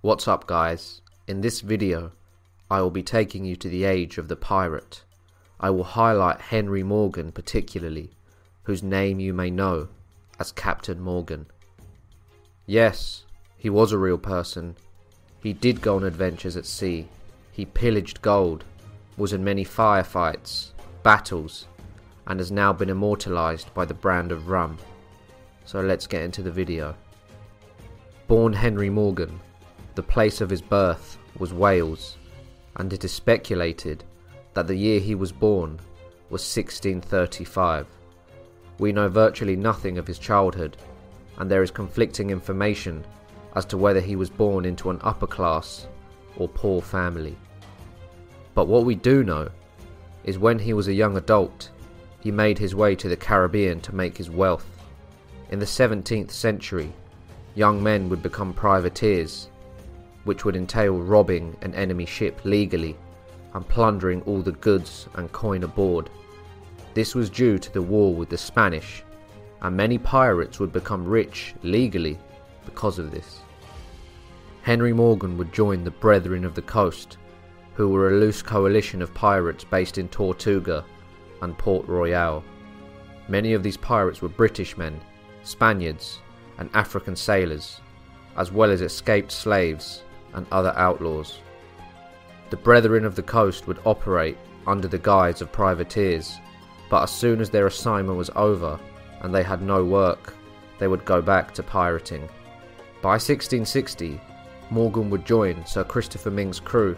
What's up guys? In this video, I will be taking you to the age of the pirate. I will highlight Henry Morgan particularly, whose name you may know as Captain Morgan. Yes, he was a real person. He did go on adventures at sea. He pillaged gold, was in many firefights, battles, and has now been immortalized by the brand of rum. So let's get into the video. Born Henry Morgan, the place of his birth was Wales, and it is speculated that the year he was born was 1635. We know virtually nothing of his childhood, and there is conflicting information as to whether he was born into an upper class or poor family. But what we do know is when he was a young adult, he made his way to the Caribbean to make his wealth. In the 17th century, young men would become privateers which would entail robbing an enemy ship legally and plundering all the goods and coin aboard. This was due to the war with the Spanish, and many pirates would become rich legally because of this. Henry Morgan would join the Brethren of the Coast, who were a loose coalition of pirates based in Tortuga and Port Royal. Many of these pirates were British men, Spaniards, and African sailors, as well as escaped slaves and other outlaws. The Brethren of the Coast would operate under the guise of privateers, but as soon as their assignment was over and they had no work, they would go back to pirating. By 1660, Morgan would join Sir Christopher Myngs' crew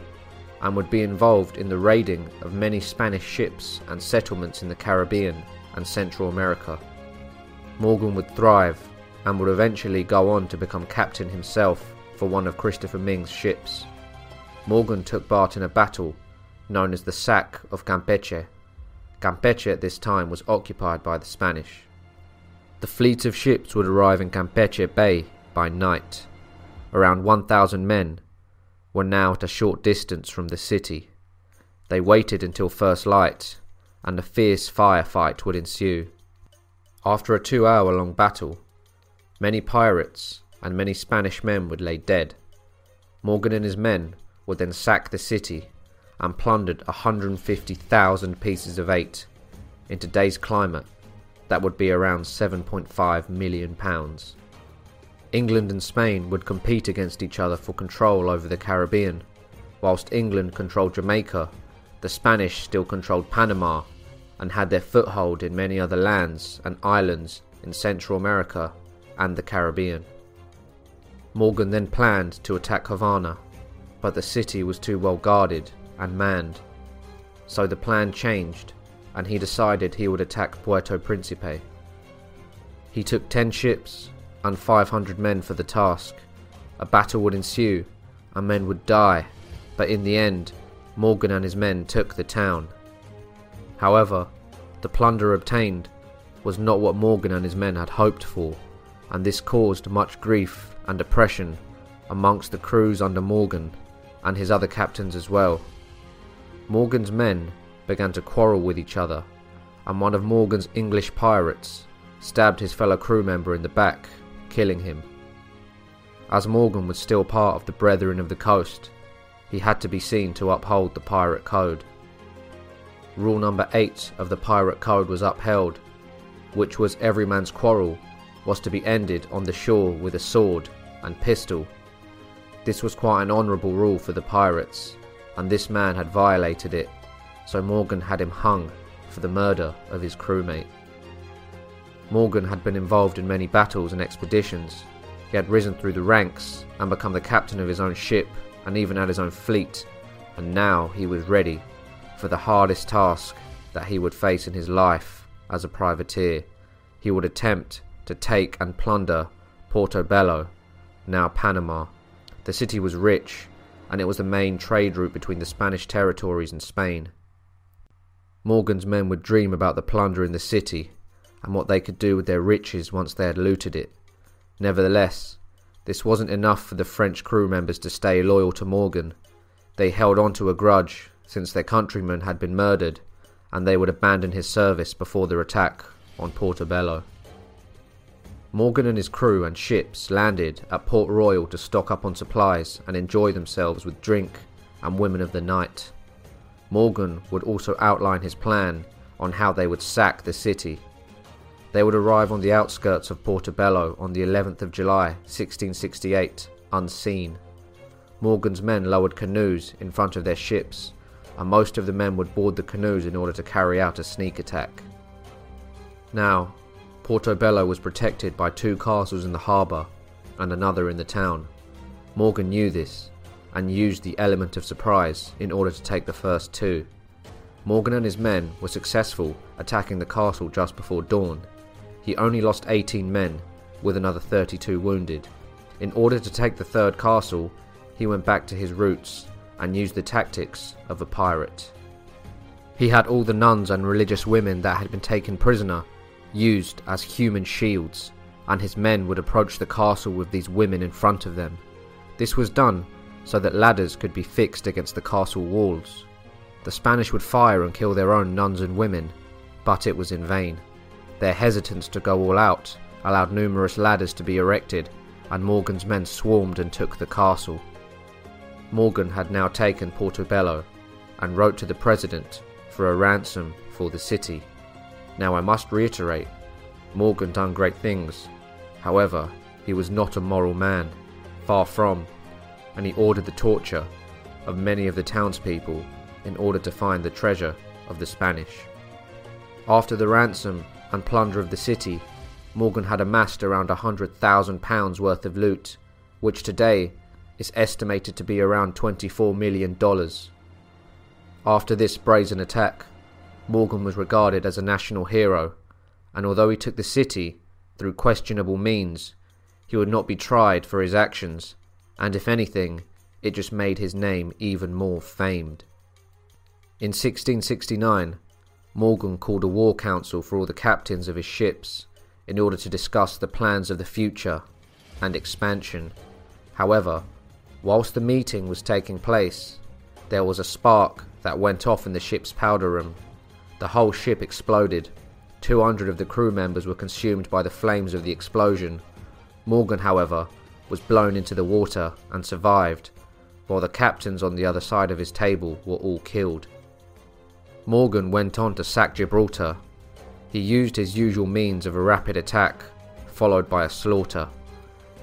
and would be involved in the raiding of many Spanish ships and settlements in the Caribbean and Central America. Morgan would thrive and would eventually go on to become captain himself for one of Christopher Myngs' ships. Morgan took part in a battle known as the Sack of Campeche. Campeche at this time was occupied by the Spanish. The fleet of ships would arrive in Campeche Bay by night. Around 1,000 men were now at a short distance from the city. They waited until first light, and a fierce firefight would ensue. After a two hour long battle, many pirates, and many Spanish men would lay dead. Morgan and his men would then sack the city and plundered 150,000 pieces of eight. In today's climate, that would be around 7.5 million pounds. England and Spain would compete against each other for control over the Caribbean. Whilst England controlled Jamaica, the Spanish still controlled Panama and had their foothold in many other lands and islands in Central America and the Caribbean. Morgan then planned to attack Havana, but the city was too well guarded and manned. So the plan changed, and he decided he would attack Puerto Principe. He took 10 ships and 500 men for the task. A battle would ensue, and men would die, but in the end, Morgan and his men took the town. However, the plunder obtained was not what Morgan and his men had hoped for, and this caused much grief and depression amongst the crews under Morgan and his other captains as well. Morgan's men began to quarrel with each other, and one of Morgan's English pirates stabbed his fellow crew member in the back, killing him. As Morgan was still part of the Brethren of the Coast, he had to be seen to uphold the pirate code. Rule number 8 of the pirate code was upheld, which was every man's quarrel was to be ended on the shore with a sword and pistol. This was quite an honourable rule for the pirates, and this man had violated it, so Morgan had him hung for the murder of his crewmate. Morgan had been involved in many battles and expeditions. He had risen through the ranks and become the captain of his own ship and even had his own fleet, and now he was ready for the hardest task that he would face in his life as a privateer. He would attempt to take and plunder Portobello now Panama. The city was rich, and it was the main trade route between the Spanish territories and Spain. Morgan's men would dream about the plunder in the city and what they could do with their riches once they had looted it. Nevertheless, this wasn't enough for the French crew members to stay loyal to Morgan. They held on to a grudge since their countryman had been murdered, and they would abandon his service before their attack on Portobello. Morgan and his crew and ships landed at Port Royal to stock up on supplies and enjoy themselves with drink and women of the night. Morgan would also outline his plan on how they would sack the city. They would arrive on the outskirts of Portobello on the 11th of July 1668, unseen. Morgan's men lowered canoes in front of their ships, and most of the men would board the canoes in order to carry out a sneak attack. Now, Portobello was protected by two castles in the harbour and another in the town. Morgan knew this and used the element of surprise in order to take the first two. Morgan and his men were successful attacking the castle just before dawn. He only lost 18 men, with another 32 wounded. In order to take the third castle, he went back to his roots and used the tactics of a pirate. He had all the nuns and religious women that had been taken prisoner used as human shields, and his men would approach the castle with these women in front of them. This was done so that ladders could be fixed against the castle walls. The Spanish would fire and kill their own nuns and women, but it was in vain. Their hesitance to go all out allowed numerous ladders to be erected, and Morgan's men swarmed and took the castle. Morgan had now taken Portobello and wrote to the president for a ransom for the city. Now I must reiterate, Morgan done great things. However, he was not a moral man, far from, and he ordered the torture of many of the townspeople in order to find the treasure of the Spanish. After the ransom and plunder of the city, Morgan had amassed around a hundred thousand pounds worth of loot, which today is estimated to be around $24 million. After this brazen attack, Morgan was regarded as a national hero, and although he took the city through questionable means, he would not be tried for his actions, and if anything, it just made his name even more famed. In 1669, Morgan called a war council for all the captains of his ships in order to discuss the plans of the future and expansion. However, whilst the meeting was taking place, there was a spark that went off in the ship's powder room the whole ship exploded. 200 of the crew members were consumed by the flames of the explosion. Morgan, however, was blown into the water and survived, while the captains on the other side of his table were all killed. Morgan went on to sack Gibraltar. He used his usual means of a rapid attack, followed by a slaughter.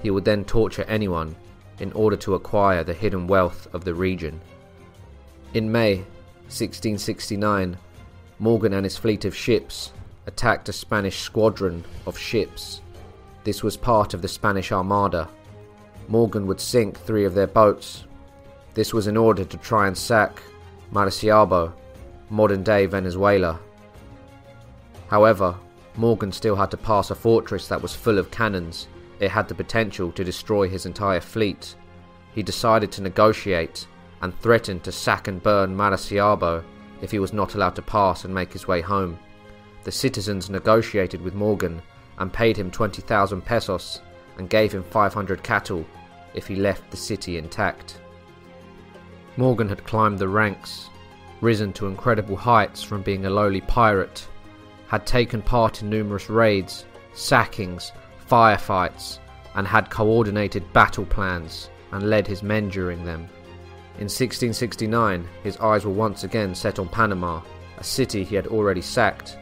He would then torture anyone in order to acquire the hidden wealth of the region. In May 1669, Morgan and his fleet of ships attacked a Spanish squadron of ships. This was part of the Spanish Armada. Morgan would sink three of their boats. This was in order to try and sack Maracaibo, modern day Venezuela. However, Morgan still had to pass a fortress that was full of cannons. It had the potential to destroy his entire fleet. He decided to negotiate and threatened to sack and burn Maracaibo if he was not allowed to pass and make his way home. The citizens negotiated with Morgan and paid him 20,000 pesos and gave him 500 cattle if he left the city intact. Morgan had climbed the ranks, risen to incredible heights from being a lowly pirate, had taken part in numerous raids, sackings, firefights, and had coordinated battle plans and led his men during them. In 1669, his eyes were once again set on Panama, a city he had already sacked.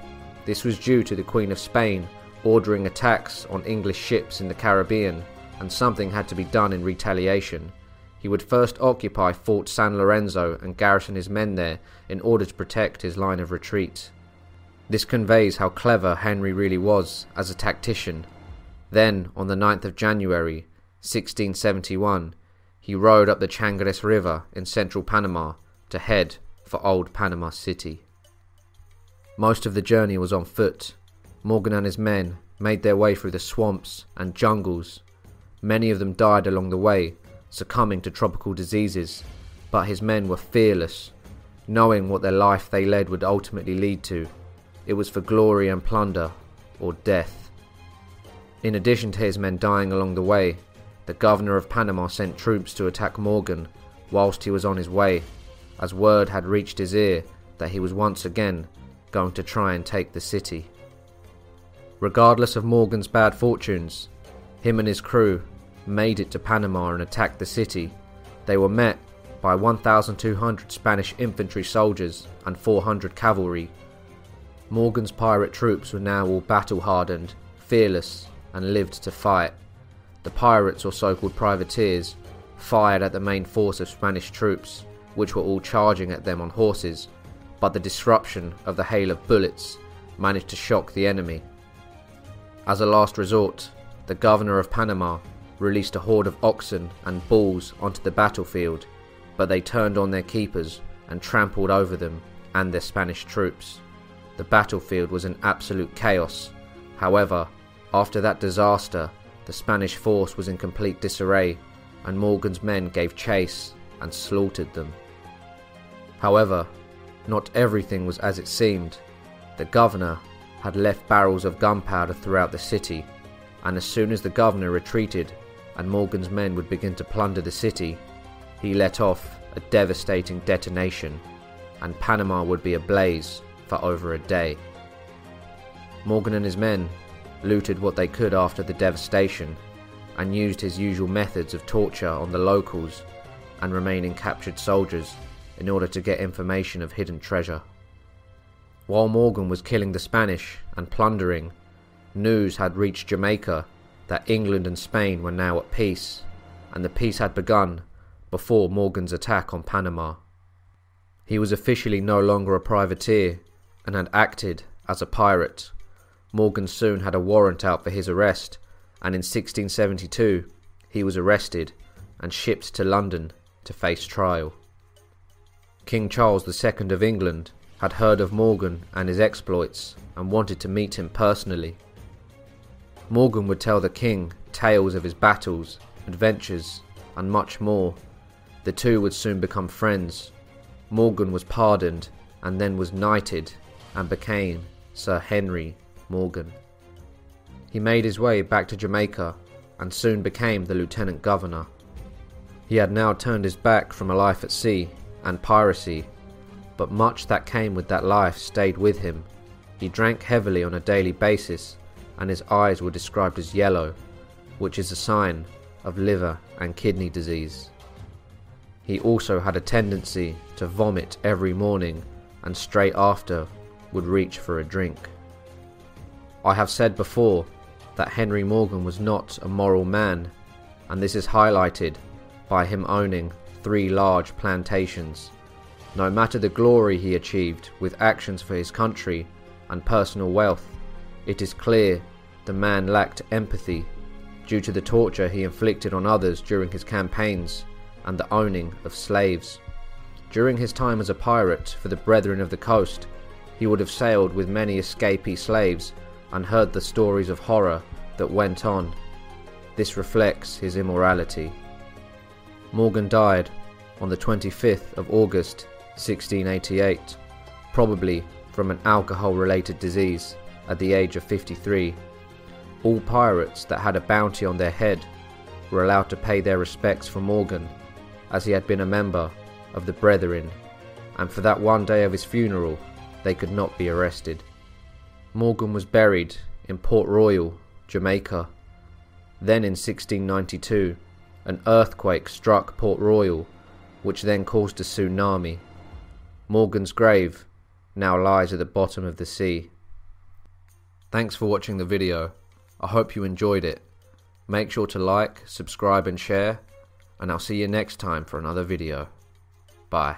This was due to the Queen of Spain ordering attacks on English ships in the Caribbean, and something had to be done in retaliation. He would first occupy Fort San Lorenzo and garrison his men there in order to protect his line of retreat. This conveys how clever Henry really was as a tactician. Then, on the 9th of January, 1671, he rode up the Chagres River in central Panama to head for Old Panama City. Most of the journey was on foot. Morgan and his men made their way through the swamps and jungles. Many of them died along the way, succumbing to tropical diseases, but his men were fearless, knowing what their life they led would ultimately lead to. It was for glory and plunder, or death. In addition to his men dying along the way, the governor of Panama sent troops to attack Morgan whilst he was on his way, as word had reached his ear that he was once again going to try and take the city. Regardless of Morgan's bad fortunes, him and his crew made it to Panama and attacked the city. They were met by 1,200 Spanish infantry soldiers and 400 cavalry. Morgan's pirate troops were now all battle hardened, fearless, and lived to fight. The pirates, or so called privateers, fired at the main force of Spanish troops, which were all charging at them on horses, but the disruption of the hail of bullets managed to shock the enemy. As a last resort, the governor of Panama released a horde of oxen and bulls onto the battlefield, but they turned on their keepers and trampled over them and their Spanish troops. The battlefield was in absolute chaos. However, after that disaster, the Spanish force was in complete disarray, and Morgan's men gave chase and slaughtered them. However, not everything was as it seemed. The governor had left barrels of gunpowder throughout the city, and as soon as the governor retreated and Morgan's men would begin to plunder the city, he let off a devastating detonation, and Panama would be ablaze for over a day. Morgan and his men looted what they could after the devastation, and used his usual methods of torture on the locals and remaining captured soldiers in order to get information of hidden treasure. While Morgan was killing the Spanish and plundering, news had reached Jamaica that England and Spain were now at peace, and the peace had begun before Morgan's attack on Panama. He was officially no longer a privateer and had acted as a pirate Morgan soon had a warrant out for his arrest, and in 1672 he was arrested and shipped to London to face trial. King Charles II of England had heard of Morgan and his exploits and wanted to meet him personally. Morgan would tell the king tales of his battles, adventures, and much more. The two would soon become friends. Morgan was pardoned and then was knighted and became Sir Henry Morgan. He made his way back to Jamaica and soon became the lieutenant governor. He had now turned his back from a life at sea and piracy, but much that came with that life stayed with him. He drank heavily on a daily basis, and his eyes were described as yellow, which is a sign of liver and kidney disease. He also had a tendency to vomit every morning and straight after would reach for a drink. I have said before that Henry Morgan was not a moral man, and this is highlighted by him owning three large plantations. No matter the glory he achieved with actions for his country and personal wealth, it is clear the man lacked empathy due to the torture he inflicted on others during his campaigns and the owning of slaves. During his time as a pirate for the Brethren of the Coast, he would have sailed with many escapee slaves and heard the stories of horror that went on. This reflects his immorality. Morgan died on the 25th of August 1688, probably from an alcohol related disease at the age of 53. All pirates that had a bounty on their head were allowed to pay their respects for Morgan, as he had been a member of the Brethren, and for that one day of his funeral they could not be arrested. Morgan was buried in Port Royal, Jamaica. Then in 1692, an earthquake struck Port Royal, which then caused a tsunami. Morgan's grave now lies at the bottom of the sea. Thanks for watching the video. I hope you enjoyed it. Make sure to like, subscribe and share, and I'll see you next time for another video. Bye.